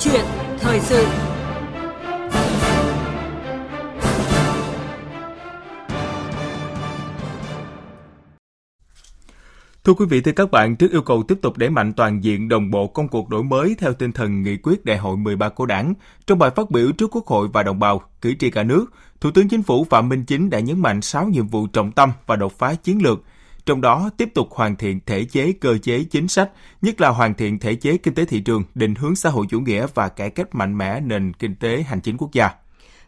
chuyện thời sự. Thưa quý vị, thưa các bạn, trước yêu cầu tiếp tục đẩy mạnh toàn diện đồng bộ công cuộc đổi mới theo tinh thần nghị quyết đại hội 13 của Đảng, trong bài phát biểu trước Quốc hội và đồng bào, cử tri cả nước, Thủ tướng Chính phủ Phạm Minh Chính đã nhấn mạnh 6 nhiệm vụ trọng tâm và đột phá chiến lược, trong đó tiếp tục hoàn thiện thể chế cơ chế chính sách, nhất là hoàn thiện thể chế kinh tế thị trường, định hướng xã hội chủ nghĩa và cải cách mạnh mẽ nền kinh tế hành chính quốc gia.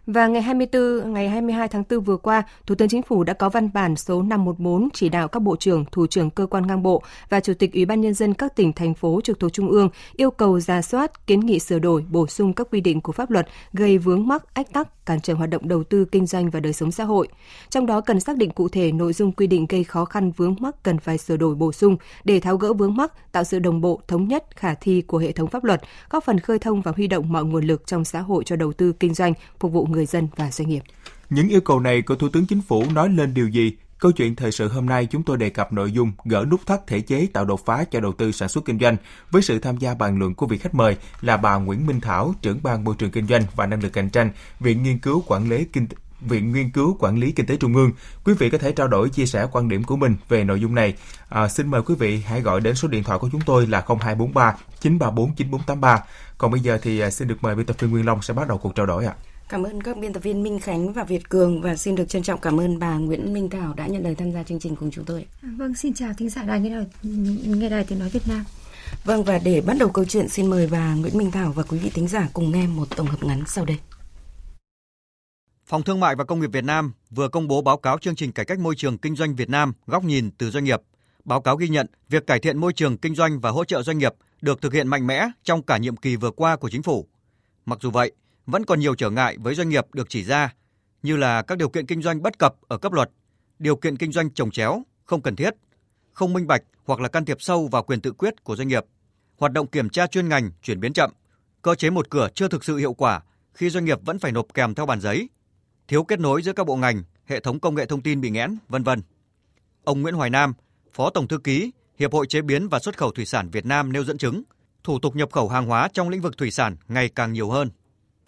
Và ngày 24, ngày 22 tháng 4 vừa qua, Thủ tướng Chính phủ đã có văn bản số 514 chỉ đạo các bộ trưởng, thủ trưởng cơ quan ngang bộ và chủ tịch Ủy ban nhân dân các tỉnh thành phố trực thuộc trung ương yêu cầu ra soát, kiến nghị sửa đổi, bổ sung các quy định của pháp luật gây vướng mắc, ách tắc, cản trở hoạt động đầu tư kinh doanh và đời sống xã hội. Trong đó cần xác định cụ thể nội dung quy định gây khó khăn vướng mắc cần phải sửa đổi bổ sung để tháo gỡ vướng mắc, tạo sự đồng bộ, thống nhất, khả thi của hệ thống pháp luật, góp phần khơi thông và huy động mọi nguồn lực trong xã hội cho đầu tư kinh doanh, phục vụ người dân và doanh nghiệp. Những yêu cầu này của Thủ tướng Chính phủ nói lên điều gì? Câu chuyện thời sự hôm nay chúng tôi đề cập nội dung gỡ nút thắt thể chế tạo đột phá cho đầu tư sản xuất kinh doanh với sự tham gia bàn luận của vị khách mời là bà Nguyễn Minh Thảo, trưởng ban môi trường kinh doanh và năng lực cạnh tranh, Viện Nghiên cứu Quản lý Kinh Viện Nghiên cứu Quản lý Kinh tế Trung ương. Quý vị có thể trao đổi chia sẻ quan điểm của mình về nội dung này. À, xin mời quý vị hãy gọi đến số điện thoại của chúng tôi là 0243 934 9483. Còn bây giờ thì à, xin được mời biên tập viên Nguyên Long sẽ bắt đầu cuộc trao đổi ạ. À. Cảm ơn các biên tập viên Minh Khánh và Việt Cường và xin được trân trọng cảm ơn bà Nguyễn Minh Thảo đã nhận lời tham gia chương trình cùng chúng tôi. À, vâng, xin chào thính giả đài nghe đài, nghe đài tiếng nói Việt Nam. Vâng và để bắt đầu câu chuyện xin mời bà Nguyễn Minh Thảo và quý vị thính giả cùng nghe một tổng hợp ngắn sau đây. Phòng Thương mại và Công nghiệp Việt Nam vừa công bố báo cáo chương trình cải cách môi trường kinh doanh Việt Nam góc nhìn từ doanh nghiệp. Báo cáo ghi nhận việc cải thiện môi trường kinh doanh và hỗ trợ doanh nghiệp được thực hiện mạnh mẽ trong cả nhiệm kỳ vừa qua của chính phủ. Mặc dù vậy, vẫn còn nhiều trở ngại với doanh nghiệp được chỉ ra, như là các điều kiện kinh doanh bất cập ở cấp luật, điều kiện kinh doanh trồng chéo, không cần thiết, không minh bạch hoặc là can thiệp sâu vào quyền tự quyết của doanh nghiệp, hoạt động kiểm tra chuyên ngành chuyển biến chậm, cơ chế một cửa chưa thực sự hiệu quả khi doanh nghiệp vẫn phải nộp kèm theo bản giấy, thiếu kết nối giữa các bộ ngành, hệ thống công nghệ thông tin bị nghẽn, vân vân. Ông Nguyễn Hoài Nam, Phó Tổng thư ký Hiệp hội chế biến và xuất khẩu thủy sản Việt Nam nêu dẫn chứng, thủ tục nhập khẩu hàng hóa trong lĩnh vực thủy sản ngày càng nhiều hơn.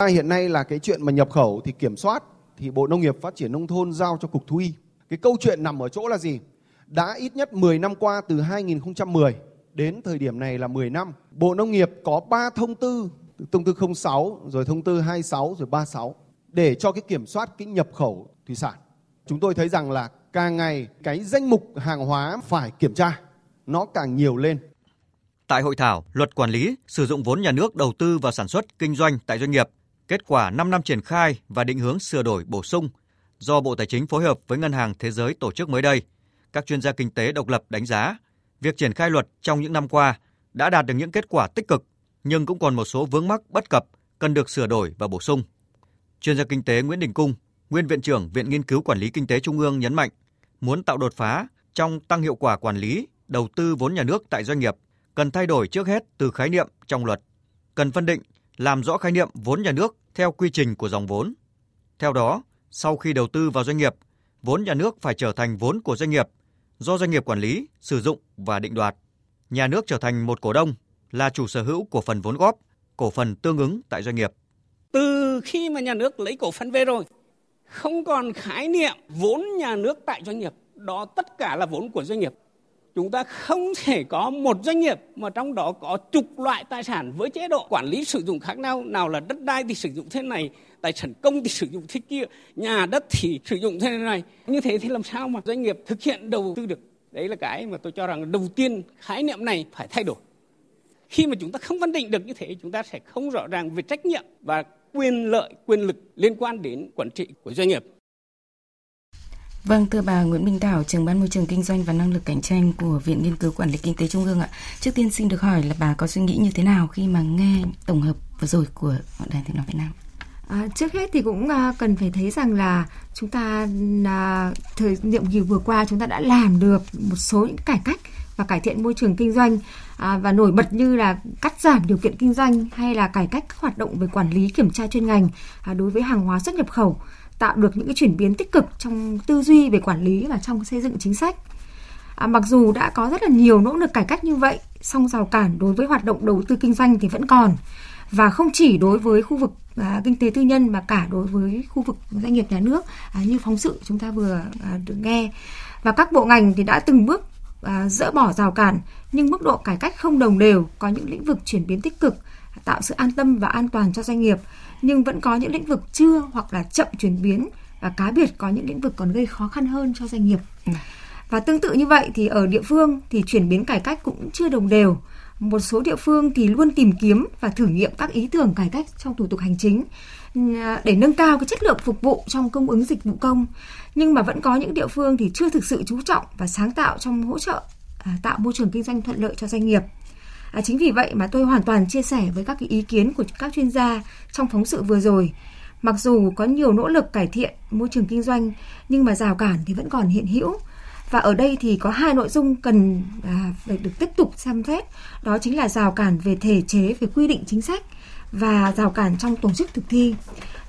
Hiện nay là cái chuyện mà nhập khẩu thì kiểm soát thì Bộ Nông nghiệp Phát triển Nông thôn giao cho Cục Thú y. Cái câu chuyện nằm ở chỗ là gì? Đã ít nhất 10 năm qua từ 2010 đến thời điểm này là 10 năm. Bộ Nông nghiệp có 3 thông tư, thông tư 06 rồi thông tư 26 rồi 36 để cho cái kiểm soát cái nhập khẩu thủy sản. Chúng tôi thấy rằng là càng ngày cái danh mục hàng hóa phải kiểm tra nó càng nhiều lên. Tại hội thảo, luật quản lý sử dụng vốn nhà nước đầu tư vào sản xuất kinh doanh tại doanh nghiệp Kết quả 5 năm triển khai và định hướng sửa đổi bổ sung do Bộ Tài chính phối hợp với Ngân hàng Thế giới tổ chức mới đây, các chuyên gia kinh tế độc lập đánh giá việc triển khai luật trong những năm qua đã đạt được những kết quả tích cực nhưng cũng còn một số vướng mắc bất cập cần được sửa đổi và bổ sung. Chuyên gia kinh tế Nguyễn Đình Cung, nguyên viện trưởng Viện Nghiên cứu Quản lý Kinh tế Trung ương nhấn mạnh, muốn tạo đột phá trong tăng hiệu quả quản lý, đầu tư vốn nhà nước tại doanh nghiệp, cần thay đổi trước hết từ khái niệm trong luật, cần phân định làm rõ khái niệm vốn nhà nước theo quy trình của dòng vốn. Theo đó, sau khi đầu tư vào doanh nghiệp, vốn nhà nước phải trở thành vốn của doanh nghiệp do doanh nghiệp quản lý, sử dụng và định đoạt. Nhà nước trở thành một cổ đông là chủ sở hữu của phần vốn góp, cổ phần tương ứng tại doanh nghiệp. Từ khi mà nhà nước lấy cổ phần về rồi, không còn khái niệm vốn nhà nước tại doanh nghiệp, đó tất cả là vốn của doanh nghiệp chúng ta không thể có một doanh nghiệp mà trong đó có chục loại tài sản với chế độ quản lý sử dụng khác nhau. Nào là đất đai thì sử dụng thế này, tài sản công thì sử dụng thế kia, nhà đất thì sử dụng thế này. Như thế thì làm sao mà doanh nghiệp thực hiện đầu tư được? Đấy là cái mà tôi cho rằng đầu tiên khái niệm này phải thay đổi. Khi mà chúng ta không phân định được như thế, chúng ta sẽ không rõ ràng về trách nhiệm và quyền lợi, quyền lực liên quan đến quản trị của doanh nghiệp. Vâng, thưa bà Nguyễn Minh Thảo, trưởng ban môi trường kinh doanh và năng lực cạnh tranh của Viện Nghiên cứu Quản lý Kinh tế Trung ương ạ. Trước tiên xin được hỏi là bà có suy nghĩ như thế nào khi mà nghe tổng hợp vừa rồi của Đài Tiếng nói Việt Nam? À, trước hết thì cũng à, cần phải thấy rằng là chúng ta à, thời nhiệm kỳ vừa qua chúng ta đã làm được một số những cải cách và cải thiện môi trường kinh doanh à, và nổi bật như là cắt giảm điều kiện kinh doanh hay là cải cách các hoạt động về quản lý kiểm tra chuyên ngành à, đối với hàng hóa xuất nhập khẩu tạo được những cái chuyển biến tích cực trong tư duy về quản lý và trong xây dựng chính sách. À, mặc dù đã có rất là nhiều nỗ lực cải cách như vậy, song rào cản đối với hoạt động đầu tư kinh doanh thì vẫn còn. và không chỉ đối với khu vực à, kinh tế tư nhân mà cả đối với khu vực doanh nghiệp nhà nước à, như phóng sự chúng ta vừa à, được nghe và các bộ ngành thì đã từng bước à, dỡ bỏ rào cản nhưng mức độ cải cách không đồng đều có những lĩnh vực chuyển biến tích cực tạo sự an tâm và an toàn cho doanh nghiệp nhưng vẫn có những lĩnh vực chưa hoặc là chậm chuyển biến và cá biệt có những lĩnh vực còn gây khó khăn hơn cho doanh nghiệp. Ừ. Và tương tự như vậy thì ở địa phương thì chuyển biến cải cách cũng chưa đồng đều. Một số địa phương thì luôn tìm kiếm và thử nghiệm các ý tưởng cải cách trong thủ tục hành chính để nâng cao cái chất lượng phục vụ trong cung ứng dịch vụ công. Nhưng mà vẫn có những địa phương thì chưa thực sự chú trọng và sáng tạo trong hỗ trợ à, tạo môi trường kinh doanh thuận lợi cho doanh nghiệp. À, chính vì vậy mà tôi hoàn toàn chia sẻ với các cái ý kiến của các chuyên gia trong phóng sự vừa rồi. Mặc dù có nhiều nỗ lực cải thiện môi trường kinh doanh nhưng mà rào cản thì vẫn còn hiện hữu. Và ở đây thì có hai nội dung cần à, phải được tiếp tục xem xét. Đó chính là rào cản về thể chế, về quy định chính sách và rào cản trong tổ chức thực thi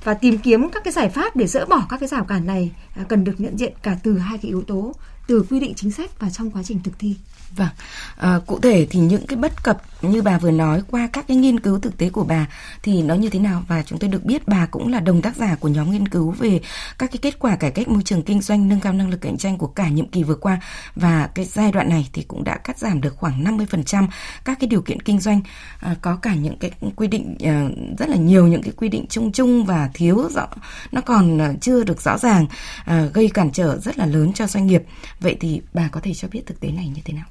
và tìm kiếm các cái giải pháp để dỡ bỏ các cái rào cản này à, cần được nhận diện cả từ hai cái yếu tố từ quy định chính sách và trong quá trình thực thi. Vâng, à, cụ thể thì những cái bất cập như bà vừa nói qua các cái nghiên cứu thực tế của bà thì nó như thế nào và chúng tôi được biết bà cũng là đồng tác giả của nhóm nghiên cứu về các cái kết quả cải cách môi trường kinh doanh nâng cao năng lực cạnh tranh của cả nhiệm kỳ vừa qua và cái giai đoạn này thì cũng đã cắt giảm được khoảng 50% các cái điều kiện kinh doanh à, có cả những cái quy định à, rất là nhiều những cái quy định chung chung và thiếu rõ nó còn à, chưa được rõ ràng à, gây cản trở rất là lớn cho doanh nghiệp. Vậy thì bà có thể cho biết thực tế này như thế nào?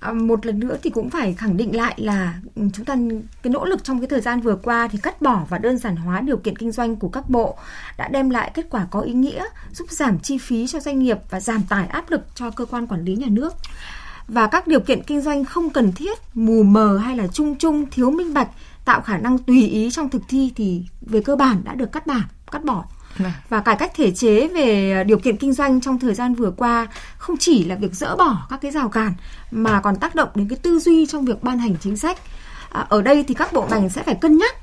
À, một lần nữa thì cũng phải khẳng định lại là chúng ta cái nỗ lực trong cái thời gian vừa qua thì cắt bỏ và đơn giản hóa điều kiện kinh doanh của các bộ đã đem lại kết quả có ý nghĩa giúp giảm chi phí cho doanh nghiệp và giảm tải áp lực cho cơ quan quản lý nhà nước và các điều kiện kinh doanh không cần thiết mù mờ hay là chung chung thiếu minh bạch tạo khả năng tùy ý trong thực thi thì về cơ bản đã được cắt giảm cắt bỏ Vâng. và cải cách thể chế về ờ, điều kiện kinh doanh trong thời gian vừa qua không chỉ là việc dỡ bỏ các cái rào cản mà còn tác động đến cái tư duy trong việc ban hành chính sách. À, ở đây thì các bộ ngành sẽ phải cân nhắc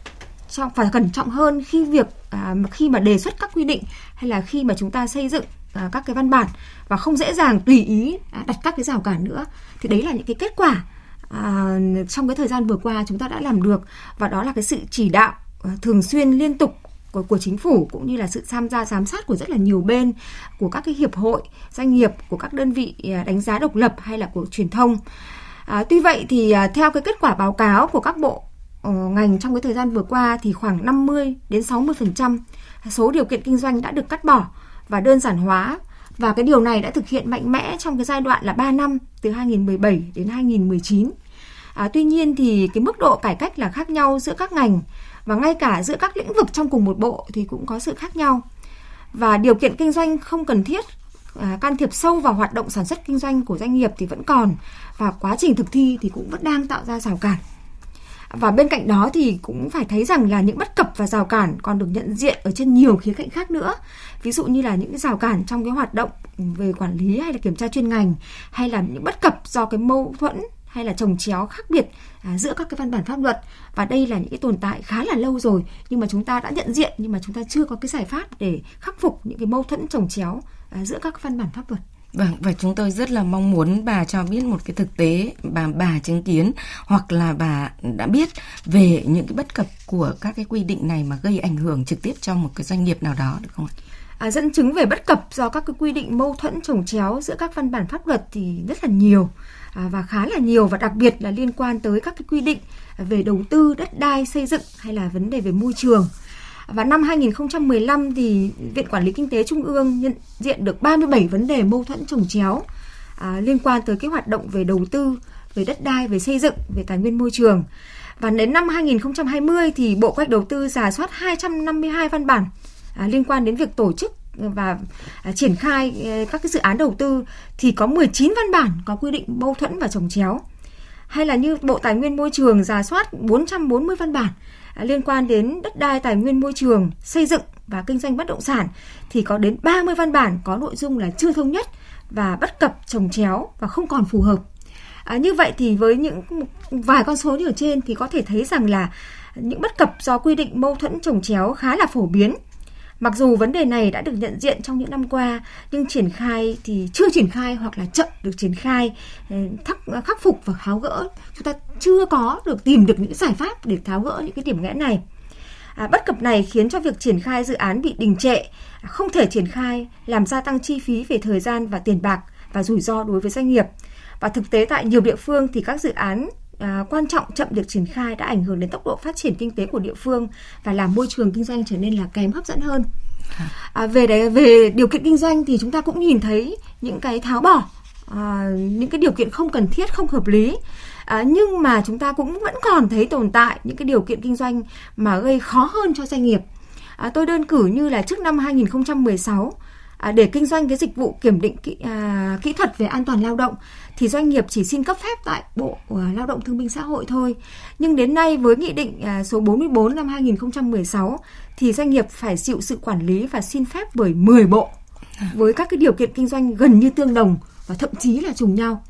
trong phải cẩn trọng hơn khi việc à, khi mà đề xuất các quy định hay là khi mà chúng ta xây dựng à, các cái văn bản và không dễ dàng tùy ý à, đặt các cái rào cản nữa. Thì đấy là những cái kết quả à, trong cái thời gian vừa qua chúng ta đã làm được. Và đó là cái sự chỉ đạo à, thường xuyên liên tục của, của chính phủ cũng như là sự tham gia giám sát của rất là nhiều bên của các cái hiệp hội doanh nghiệp của các đơn vị à, đánh giá độc lập hay là của truyền thông à, tuy vậy thì à, theo cái kết quả báo cáo của các bộ ờ, ngành trong cái thời gian vừa qua thì khoảng 50 đến 60 phần trăm số điều kiện kinh doanh đã được cắt bỏ và đơn giản hóa và cái điều này đã thực hiện mạnh mẽ trong cái giai đoạn là 3 năm từ 2017 đến 2019. À, tuy nhiên thì cái mức độ cải cách là khác nhau giữa các ngành và ngay cả giữa các lĩnh vực trong cùng một bộ thì cũng có sự khác nhau. Và điều kiện kinh doanh không cần thiết à, can thiệp sâu vào hoạt động sản xuất kinh doanh của doanh nghiệp thì vẫn còn và quá trình thực thi thì cũng vẫn đang tạo ra rào cản. Và bên cạnh đó thì cũng phải thấy rằng là những bất cập và rào cản còn được nhận diện ở trên nhiều khía cạnh khác nữa. Ví dụ như là những cái rào cản trong cái hoạt động về quản lý hay là kiểm tra chuyên ngành hay là những bất cập do cái mâu thuẫn hay là trồng chéo khác biệt à, giữa các cái văn bản pháp luật và đây là những cái tồn tại khá là lâu rồi nhưng mà chúng ta đã nhận diện nhưng mà chúng ta chưa có cái giải pháp để khắc phục những cái mâu thuẫn trồng chéo à, giữa các văn bản pháp luật. Vâng, và chúng tôi rất là mong muốn bà cho biết một cái thực tế bà bà chứng kiến hoặc là bà đã biết về những cái bất cập của các cái quy định này mà gây ảnh hưởng trực tiếp cho một cái doanh nghiệp nào đó được không ạ? À, dẫn chứng về bất cập do các cái quy định mâu thuẫn trồng chéo giữa các văn bản pháp luật thì rất là nhiều À, và khá là nhiều và đặc biệt là liên quan tới các cái quy định về đầu tư đất đai xây dựng hay là vấn đề về môi trường. Và năm 2015 thì Viện Quản lý Kinh tế Trung ương nhận diện được 37 vấn đề mâu thuẫn trồng chéo à, liên quan tới cái hoạt động về đầu tư, về đất đai, về xây dựng, về tài nguyên môi trường. Và đến năm 2020 thì Bộ Kế hoạch Đầu tư giả soát 252 văn bản à, liên quan đến việc tổ chức và à, triển khai ờ, các cái dự án đầu tư thì có 19 văn bản có quy định mâu thuẫn và trồng chéo. Hay là như Bộ Tài nguyên Môi trường giả soát 440 văn bản à, liên quan đến đất đai tài nguyên môi trường, xây dựng và kinh doanh bất động sản thì có đến 30 văn bản có nội dung là chưa thống nhất và bất cập trồng chéo và không còn phù hợp. À, như vậy thì với những vài con số như ở trên thì có thể thấy rằng là những bất cập do quy định mâu thuẫn trồng chéo khá là phổ biến Mặc dù vấn đề này đã được nhận diện trong những năm qua, nhưng triển khai thì chưa triển khai hoặc là chậm được triển khai, ừ, thắc, khắc phục và tháo gỡ. Chúng ta chưa có được tìm được những giải pháp để tháo gỡ những cái điểm nghẽn này. À, bất cập này khiến cho việc triển khai dự án bị đình trệ, à, không thể triển khai, làm gia tăng chi phí về thời gian và tiền bạc và rủi ro đối với doanh nghiệp. Và thực tế tại nhiều địa phương thì các dự án à, quan trọng chậm được triển khai đã ảnh hưởng đến tốc độ phát triển kinh tế của địa phương và làm môi trường kinh doanh trở nên là kém hấp dẫn hơn. À, về đấy, về điều kiện kinh doanh thì chúng ta cũng nhìn thấy những cái tháo bỏ à, những cái điều kiện không cần thiết không hợp lý. À, nhưng mà chúng ta cũng vẫn còn thấy tồn tại những cái điều kiện kinh doanh mà gây khó hơn cho doanh nghiệp. À, tôi đơn cử như là trước năm 2016 à, để kinh doanh cái dịch vụ kiểm định kỹ, à, kỹ thuật về an toàn lao động thì doanh nghiệp chỉ xin cấp phép tại Bộ à, Lao động Thương binh Xã hội thôi. Nhưng đến nay với nghị định à, số 44 năm 2016 thì doanh nghiệp phải chịu sự quản lý và xin phép bởi 10 bộ với các cái điều kiện kinh doanh gần như tương đồng và thậm chí là trùng nhau.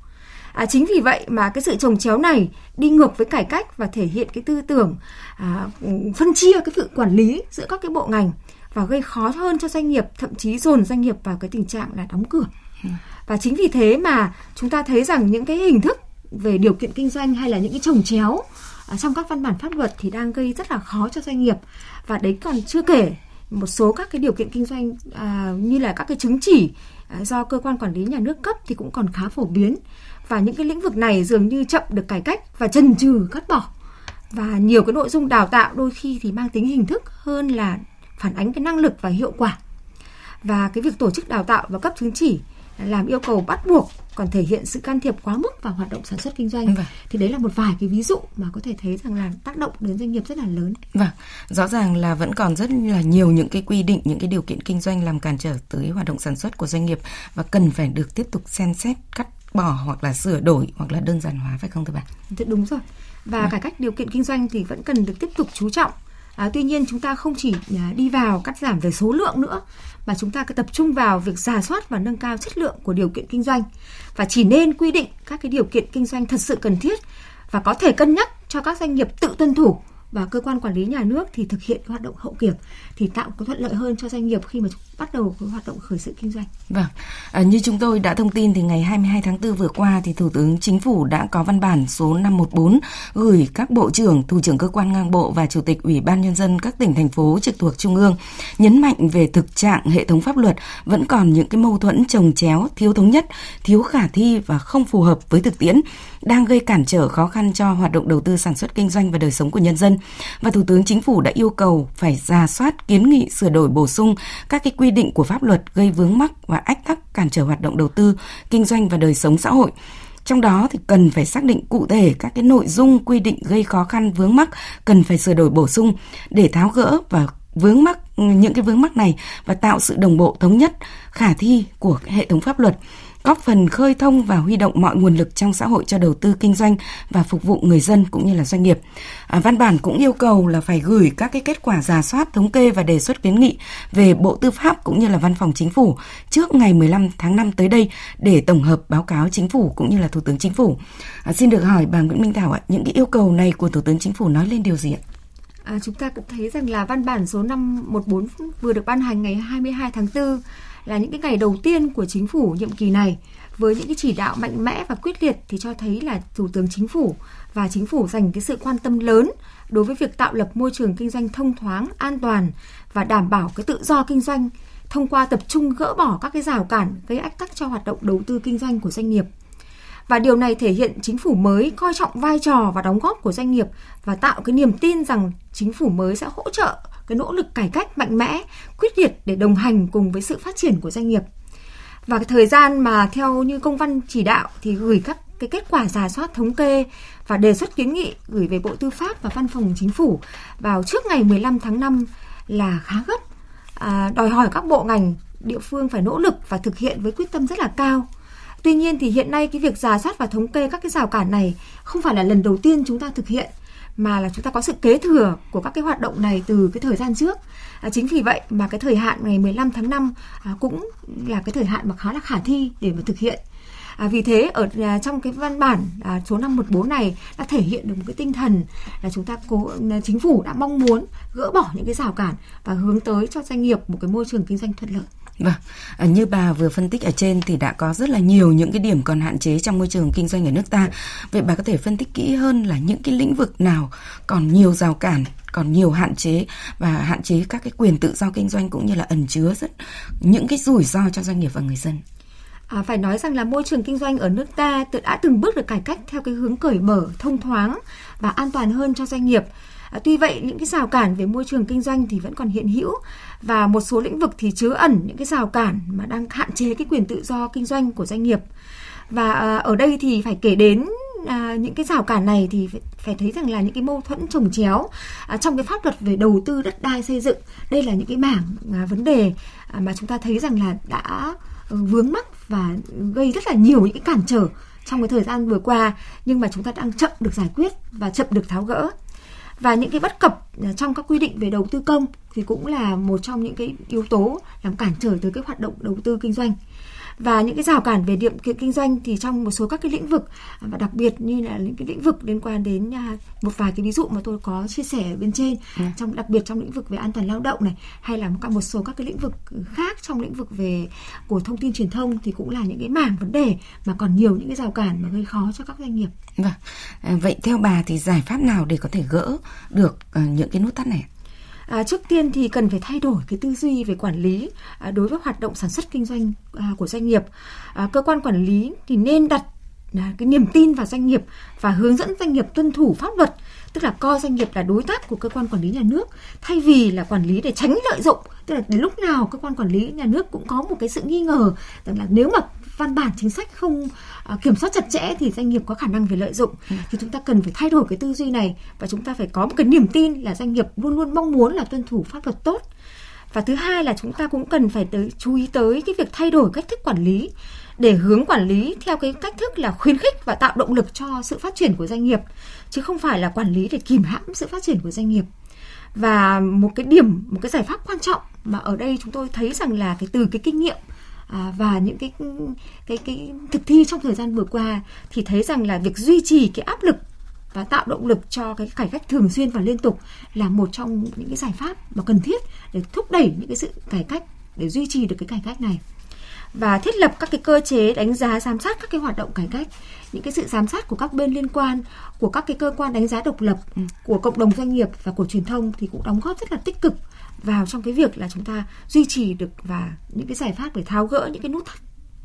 À, chính vì vậy mà cái sự trồng chéo này đi ngược với cải cách và thể hiện cái tư tưởng à, phân chia cái sự quản lý giữa các cái bộ ngành và gây khó hơn cho doanh nghiệp thậm chí dồn doanh nghiệp vào cái tình trạng là đóng cửa. Và chính vì thế mà chúng ta thấy rằng những cái hình thức về điều kiện kinh doanh hay là những cái trồng chéo trong các văn bản pháp luật thì đang gây rất là khó cho doanh nghiệp. Và đấy còn chưa kể một số các cái điều kiện kinh doanh à, như là các cái chứng chỉ à, do cơ quan quản lý nhà nước cấp thì cũng còn khá phổ biến. Và những cái lĩnh vực này dường như chậm được cải cách và chần chừ cắt bỏ. Và nhiều cái nội dung đào tạo đôi khi thì mang tính hình thức hơn là phản ánh cái năng lực và hiệu quả và cái việc tổ chức đào tạo và cấp chứng chỉ làm yêu cầu bắt buộc còn thể hiện sự can thiệp quá mức vào hoạt động sản xuất kinh doanh vâng. thì đấy là một vài cái ví dụ mà có thể thấy rằng là tác động đến doanh nghiệp rất là lớn. Vâng, rõ ràng là vẫn còn rất là nhiều những cái quy định, những cái điều kiện kinh doanh làm cản trở tới hoạt động sản xuất của doanh nghiệp và cần phải được tiếp tục xem xét cắt bỏ hoặc là sửa đổi hoặc là đơn giản hóa phải không thưa bà? Đúng rồi. Và vâng. cải cách điều kiện kinh doanh thì vẫn cần được tiếp tục chú trọng À, tuy nhiên chúng ta không chỉ à, đi vào cắt giảm về số lượng nữa mà chúng ta cứ tập trung vào việc giả soát và nâng cao chất lượng của điều kiện kinh doanh. Và chỉ nên quy định các cái điều kiện kinh doanh thật sự cần thiết và có thể cân nhắc cho các doanh nghiệp tự tuân thủ và cơ quan quản lý nhà nước thì thực hiện hoạt động hậu kiểm thì tạo có thuận lợi hơn cho doanh nghiệp khi mà bắt đầu cái hoạt động khởi sự kinh doanh. Vâng, à, như chúng tôi đã thông tin thì ngày 22 tháng 4 vừa qua thì Thủ tướng Chính phủ đã có văn bản số 514 gửi các bộ trưởng, thủ trưởng cơ quan ngang bộ và chủ tịch Ủy ban nhân dân các tỉnh thành phố trực thuộc trung ương nhấn mạnh về thực trạng hệ thống pháp luật vẫn còn những cái mâu thuẫn trồng chéo, thiếu thống nhất, thiếu khả thi và không phù hợp với thực tiễn đang gây cản trở khó khăn cho hoạt động đầu tư sản xuất kinh doanh và đời sống của nhân dân. Và Thủ tướng Chính phủ đã yêu cầu phải ra soát kiến nghị sửa đổi bổ sung các cái quy định của pháp luật gây vướng mắc và ách tắc cản trở hoạt động đầu tư, kinh doanh và đời sống xã hội. Trong đó thì cần phải xác định cụ thể các cái nội dung quy định gây khó khăn vướng mắc cần phải sửa đổi bổ sung để tháo gỡ và vướng mắc những cái vướng mắc này và tạo sự đồng bộ thống nhất khả thi của hệ thống pháp luật góp phần khơi thông và huy động mọi nguồn lực trong xã hội cho đầu tư kinh doanh và phục vụ người dân cũng như là doanh nghiệp. À, văn bản cũng yêu cầu là phải gửi các cái kết quả giả soát, thống kê và đề xuất kiến nghị về Bộ Tư pháp cũng như là Văn phòng Chính phủ trước ngày 15 tháng 5 tới đây để tổng hợp báo cáo Chính phủ cũng như là Thủ tướng Chính phủ. À, xin được hỏi bà Nguyễn Minh Thảo ạ, những cái yêu cầu này của Thủ tướng Chính phủ nói lên điều gì ạ? À, chúng ta cũng thấy rằng là văn bản số 514 vừa được ban hành ngày 22 tháng 4 là những cái ngày đầu tiên của chính phủ nhiệm kỳ này với những cái chỉ đạo mạnh mẽ và quyết liệt thì cho thấy là thủ tướng chính phủ và chính phủ dành cái sự quan tâm lớn đối với việc tạo lập môi trường kinh doanh thông thoáng, an toàn và đảm bảo cái tự do kinh doanh thông qua tập trung gỡ bỏ các cái rào cản gây ách tắc cho hoạt động đầu tư kinh doanh của doanh nghiệp. Và điều này thể hiện chính phủ mới coi trọng vai trò và đóng góp của doanh nghiệp và tạo cái niềm tin rằng chính phủ mới sẽ hỗ trợ cái nỗ lực cải cách mạnh mẽ, quyết liệt để đồng hành cùng với sự phát triển của doanh nghiệp. Và cái thời gian mà theo như công văn chỉ đạo thì gửi các cái kết quả giả soát thống kê và đề xuất kiến nghị gửi về Bộ Tư pháp và Văn phòng Chính phủ vào trước ngày 15 tháng 5 là khá gấp. À, đòi hỏi các bộ ngành địa phương phải nỗ lực và thực hiện với quyết tâm rất là cao. Tuy nhiên thì hiện nay cái việc giả soát và thống kê các cái rào cản này không phải là lần đầu tiên chúng ta thực hiện mà là chúng ta có sự kế thừa của các cái hoạt động này từ cái thời gian trước. À, chính vì vậy mà cái thời hạn ngày 15 tháng 5 à, cũng là cái thời hạn mà khá là khả thi để mà thực hiện. À, vì thế ở à, trong cái văn bản à, số 514 này đã thể hiện được một cái tinh thần là chúng ta cố à, chính phủ đã mong muốn gỡ bỏ những cái rào cản và hướng tới cho doanh nghiệp một cái môi trường kinh doanh thuận lợi. Vâng, à, như bà vừa phân tích ở trên thì đã có rất là nhiều những cái điểm còn hạn chế trong môi trường kinh doanh ở nước ta. Vậy bà có thể phân tích kỹ hơn là những cái lĩnh vực nào còn nhiều rào cản, còn nhiều hạn chế và hạn chế các cái quyền tự do kinh doanh cũng như là ẩn chứa rất những cái rủi ro cho doanh nghiệp và người dân. À, phải nói rằng là môi trường kinh doanh ở nước ta đã từng bước được cải cách theo cái hướng cởi mở, thông thoáng và an toàn hơn cho doanh nghiệp. À, tuy vậy những cái rào cản về môi trường kinh doanh thì vẫn còn hiện hữu và một số lĩnh vực thì chứa ẩn những cái rào cản mà đang hạn chế cái quyền tự do kinh doanh của doanh nghiệp. Và à, ở đây thì phải kể đến à, những cái rào cản này thì phải, phải thấy rằng là những cái mâu thuẫn trồng chéo à, trong cái pháp luật về đầu tư đất đai xây dựng đây là những cái mảng à, vấn đề à, mà chúng ta thấy rằng là đã ừ, vướng mắc và gây rất là nhiều những cái cản trở trong cái thời gian vừa qua nhưng mà chúng ta đang chậm được giải quyết và chậm được tháo gỡ và những cái bất cập à, trong các quy định về đầu tư công thì cũng là một trong những cái yếu tố làm cản trở tới cái hoạt động đầu tư kinh doanh và những cái rào cản về điều kiện kinh doanh thì trong một số các cái lĩnh vực và đặc biệt như là những cái lĩnh vực liên quan đến à, một vài cái ví dụ mà tôi có chia sẻ ở bên trên ừ. trong đặc biệt trong lĩnh vực về an toàn lao động này hay là một số các cái lĩnh vực khác trong lĩnh vực về của thông tin truyền thông thì cũng là những cái mảng vấn đề mà còn nhiều những cái rào cản mà gây khó cho các doanh nghiệp. Vâng. À, vậy theo bà thì giải pháp nào để có thể gỡ được uh, những cái nút thắt này? À, trước tiên thì cần phải thay đổi cái tư duy về quản lý à, đối với hoạt động sản xuất kinh doanh à, của doanh nghiệp. À, cơ quan quản lý thì nên đặt à, cái niềm tin vào doanh nghiệp và hướng dẫn doanh nghiệp tuân thủ pháp luật tức là coi doanh nghiệp là đối tác của cơ quan quản lý nhà nước thay vì là quản lý để tránh lợi dụng tức là đến lúc nào cơ quan quản lý nhà nước cũng có một cái sự nghi ngờ rằng là nếu mà văn bản chính sách không uh, kiểm soát chặt chẽ thì doanh nghiệp có khả năng về lợi dụng. Ừ. thì chúng ta cần phải thay đổi cái tư duy này và chúng ta phải có một cái niềm tin là doanh nghiệp luôn luôn mong muốn là tuân thủ pháp luật tốt. Và thứ hai là chúng ta cũng cần phải tới, chú ý tới cái việc thay đổi cách thức quản lý để hướng quản lý theo cái cách thức là khuyến khích và tạo động lực cho sự phát triển của doanh nghiệp chứ không phải là quản lý để kìm hãm sự phát triển của doanh nghiệp. Và một cái điểm một cái giải pháp quan trọng mà ở đây chúng tôi thấy rằng là cái từ cái kinh nghiệm à, và những cái cái cái thực thi trong thời gian vừa qua thì thấy rằng là việc duy trì cái áp lực và tạo động lực cho cái cải cách thường xuyên và liên tục là một trong những cái giải pháp mà cần thiết để thúc đẩy những cái sự cải cách để duy trì được cái cải cách này và thiết lập các cái cơ chế đánh giá, giám sát các cái hoạt động cải cách, những cái sự giám sát của các bên liên quan, của các cái cơ quan đánh giá độc lập ừ, của cộng đồng doanh nghiệp và của truyền thông thì cũng đóng góp rất là tích cực vào trong cái việc là chúng ta duy trì được và những cái giải pháp để tháo gỡ những cái nút thắt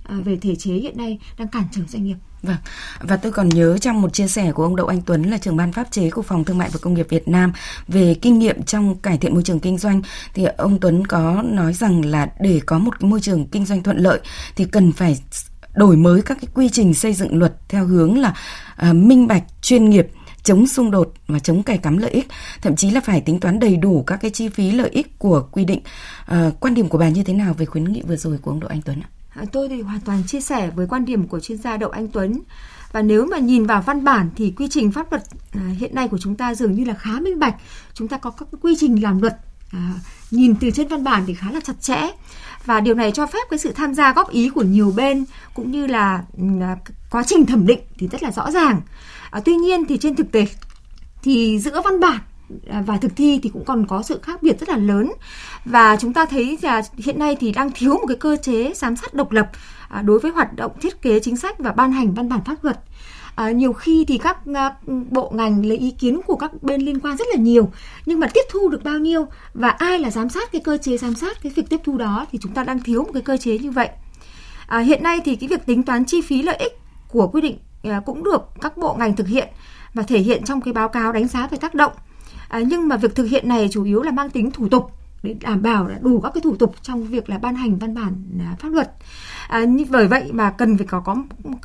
À, về thể chế hiện nay đang cản trở doanh nghiệp. Vâng, và tôi còn nhớ trong một chia sẻ của ông Đậu Anh Tuấn là trưởng ban pháp chế của Phòng Thương mại và Công nghiệp Việt Nam về kinh nghiệm trong cải thiện môi trường kinh doanh thì ông Tuấn có nói rằng là để có một môi trường kinh doanh thuận lợi thì cần phải đổi mới các cái quy trình xây dựng luật theo hướng là uh, minh bạch, chuyên nghiệp chống xung đột và chống cài cắm lợi ích, thậm chí là phải tính toán đầy đủ các cái chi phí lợi ích của quy định. À, quan điểm của bà như thế nào về khuyến nghị vừa rồi của ông Đỗ Anh Tuấn ạ? Ờ, tôi thì hoàn toàn chia sẻ với quan điểm của chuyên gia Đậu Anh Tuấn. Và nếu mà nhìn vào văn bản thì quy trình pháp luật ờ, hiện nay của chúng ta dường như là khá minh bạch. Chúng ta có các quy trình làm luật à, nhìn từ trên văn bản thì khá là chặt chẽ và điều này cho phép cái sự tham gia góp ý của nhiều bên cũng như là, ừ, là quá trình thẩm định thì rất là rõ ràng à, tuy nhiên thì trên thực tế thì giữa văn bản À, và thực thi thì cũng còn có sự khác biệt rất là lớn. Và chúng ta thấy là hiện nay thì đang thiếu một cái cơ chế giám sát độc lập à, đối với hoạt động thiết kế chính sách và ban hành văn bản pháp luật. À, nhiều khi thì các à, bộ ngành lấy ý kiến của các bên liên quan rất là nhiều nhưng mà tiếp thu được bao nhiêu và ai là giám sát cái cơ chế giám sát cái việc tiếp thu đó thì chúng ta đang thiếu một cái cơ chế như vậy. À, hiện nay thì cái việc tính toán chi phí lợi ích của quy định à, cũng được các bộ ngành thực hiện và thể hiện trong cái báo cáo đánh giá về tác động à, nhưng mà việc thực hiện này chủ yếu là mang tính thủ tục để đảm bảo là đủ các cái thủ tục trong việc là ban hành văn bản à, pháp luật à, như bởi vậy mà cần phải có có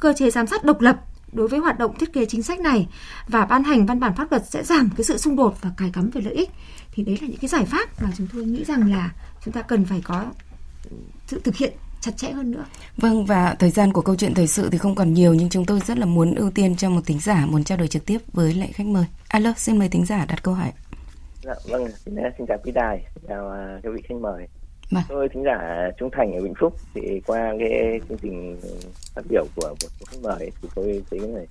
cơ chế giám sát độc lập đối với hoạt động thiết kế chính sách này và ban hành văn bản pháp luật sẽ giảm cái sự xung đột và cài cắm về lợi ích thì đấy là những cái giải pháp mà chúng tôi nghĩ rằng là chúng ta cần phải có sự thực hiện chặt chẽ hơn nữa. Vâng và thời gian của câu chuyện thời sự thì không còn nhiều nhưng chúng tôi rất là muốn ưu tiên cho một tính giả muốn trao đổi trực tiếp với lại khách mời. Alo, xin mời tính giả đặt câu hỏi. Dạ, vâng, xin, xin chào quý đài, chào uh, các vị khách mời. Vâng. Tôi thính giả Trung Thành ở Vĩnh Phúc thì qua cái chương trình phát biểu của một số khách mời thì tôi thấy này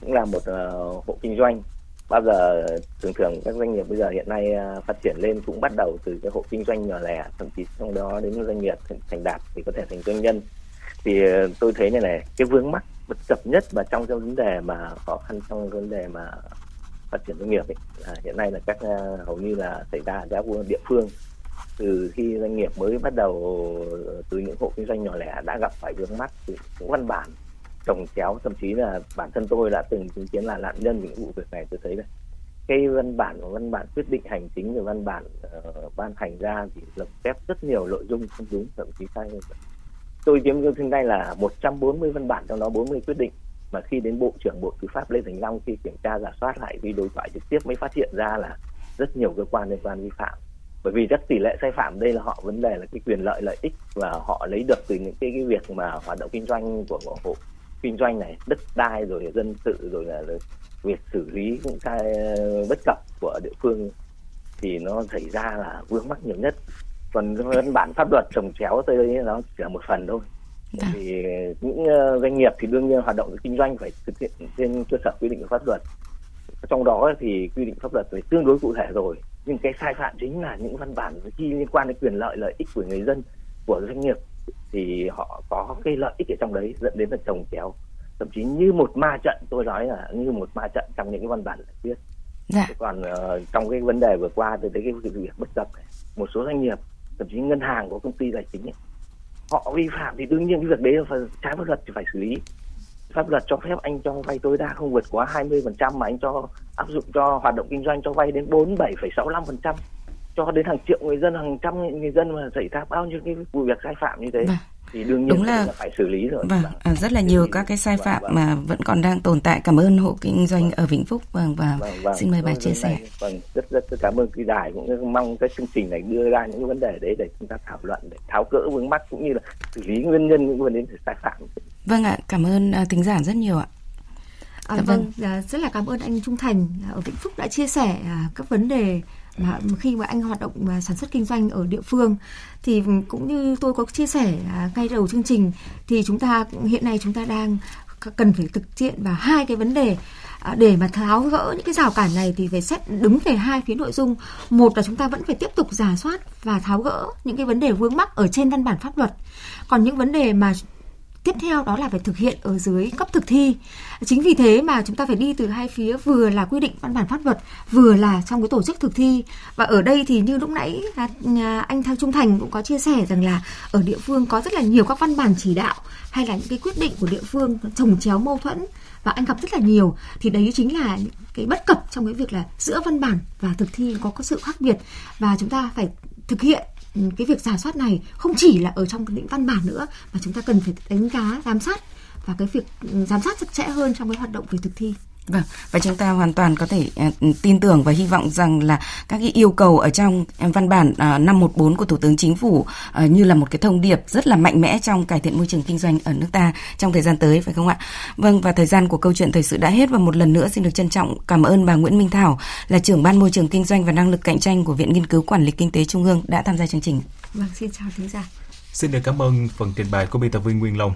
cũng là một uh, hộ kinh doanh bao giờ thường thường các doanh nghiệp bây giờ hiện nay uh, phát triển lên cũng bắt đầu từ cái hộ kinh doanh nhỏ lẻ thậm chí trong đó đến doanh nghiệp thành đạt thì có thể thành doanh nhân thì uh, tôi thấy như này cái vướng mắc bất cập nhất mà trong cái vấn đề mà khó khăn trong vấn đề mà phát triển doanh nghiệp ấy, à, hiện nay là các uh, hầu như là xảy ra ở các địa phương. Từ khi doanh nghiệp mới bắt đầu ờ, từ những hộ kinh doanh nhỏ lẻ đã gặp phải vướng mắt từ những văn bản trồng chéo thậm chí là bản thân tôi đã từng chứng kiến là nạn nhân những vụ việc này tôi thấy đây cái văn bản văn bản quyết định hành chính và văn bản uh, ban hành ra thì lập phép rất nhiều nội dung không đúng thậm chí sai tôi chiếm hôm này là 140 văn bản trong đó 40 quyết định mà khi đến bộ trưởng bộ tư pháp lê thành long khi kiểm tra giả soát lại vì đối thoại trực tiếp mới phát hiện ra là rất nhiều cơ quan liên quan vi phạm. Bởi vì rất tỷ lệ sai phạm đây là họ vấn đề là cái quyền lợi lợi ích và họ lấy được từ những cái cái việc mà hoạt động kinh doanh của hộ kinh doanh này, đất đai rồi dân sự rồi là việc xử lý những cái bất cập của địa phương thì nó xảy ra là vướng mắc nhiều nhất. Còn văn bản pháp luật trồng chéo tới đây nó chỉ là một phần thôi dạ. vì những ờ, doanh nghiệp thì đương nhiên hoạt động kinh doanh phải thực hiện trên cơ sở quy định của pháp luật trong đó thì quy định pháp luật phải tương đối cụ thể rồi nhưng cái sai phạm chính là những văn bản khi liên quan đến quyền lợi lợi ích của người dân của doanh nghiệp thì họ có cái lợi ích ở trong đấy dẫn đến là trồng chéo thậm chí như một ma trận tôi nói là như một ma trận trong những cái văn bản viết dạ. còn uh, trong cái vấn đề vừa qua tôi thấy cái việc bất cập này một số doanh nghiệp thậm chí ngân hàng của công ty tài chính ấy, họ vi phạm thì đương nhiên cái việc đấy là trái pháp luật thì phải xử lý. Pháp luật cho phép anh cho vay tối đa không vượt quá 20% mà anh cho áp dụng cho hoạt động kinh doanh cho vay đến 47,65% cho đến hàng triệu người dân hàng trăm người dân mà xảy ra bao nhiêu cái vụ việc sai phạm như thế. Vâng thì đương nhiên Đúng là, là phải xử lý rồi. vâng, à, rất là nhiều các cái sai vâng, phạm vâng, mà vẫn còn đang tồn tại. Cảm ơn hộ kinh doanh vâng. ở Vĩnh Phúc. Vâng và vâng, vâng, xin mời bà chia sẻ. Vâng rất rất cảm ơn cái đài cũng mong cái chương trình này đưa ra những vấn đề đấy để chúng ta thảo luận để tháo gỡ vướng mắt cũng như là xử lý nguyên nhân những vấn đề sai phạm. Vâng ạ cảm ơn uh, tính giả rất nhiều ạ. À, dạ vâng, vâng. À, rất là cảm ơn anh Trung Thành ở Vĩnh Phúc đã chia sẻ à, các vấn đề mà khi mà anh hoạt động và sản xuất kinh doanh ở địa phương, thì cũng như tôi có chia sẻ à, ngay đầu chương trình, thì chúng ta hiện nay chúng ta đang cần phải thực hiện vào hai cái vấn đề à, để mà tháo gỡ những cái rào cản này thì phải xét đứng về hai phía nội dung. Một là chúng ta vẫn phải tiếp tục giả soát và tháo gỡ những cái vấn đề vướng mắc ở trên văn bản pháp luật. Còn những vấn đề mà tiếp theo đó là phải thực hiện ở dưới cấp thực thi. Chính vì thế mà chúng ta phải đi từ hai phía, vừa là quy định văn bản pháp luật, vừa là trong cái tổ chức thực thi. Và ở đây thì như lúc nãy à, à, anh Thang Trung Thành cũng có chia sẻ rằng là ở địa phương có rất là nhiều các văn bản chỉ đạo hay là những cái quyết định của địa phương trồng chéo mâu thuẫn, và anh gặp rất là nhiều. Thì đấy chính là cái bất cập trong cái việc là giữa văn bản và thực thi có có sự khác biệt. Và chúng ta phải thực hiện cái việc giả soát này không chỉ là ở trong những văn bản nữa, mà chúng ta cần phải đánh giá, giám sát và cái việc ừ, giám sát chặt chẽ hơn trong cái hoạt động về thực thi. Vâng, và chúng ta hoàn toàn có thể uh, tin tưởng và hy vọng rằng là các cái yêu cầu ở trong văn bản uh, à, 514 của Thủ tướng Chính phủ uh, như là một cái thông điệp rất là mạnh mẽ trong cải thiện môi trường kinh doanh ở nước ta trong thời gian tới phải không ạ? Vâng, và thời gian của câu chuyện thời sự đã hết và một lần nữa xin được trân trọng cảm ơn bà Nguyễn Minh Thảo là trưởng ban môi trường kinh doanh và năng lực cạnh tranh của Viện Nghiên cứu Quản lý Kinh tế Trung ương đã tham gia chương trình. Vâng, xin chào thính giả. Xin được cảm ơn phần trình bày của biên tập viên Nguyên Long.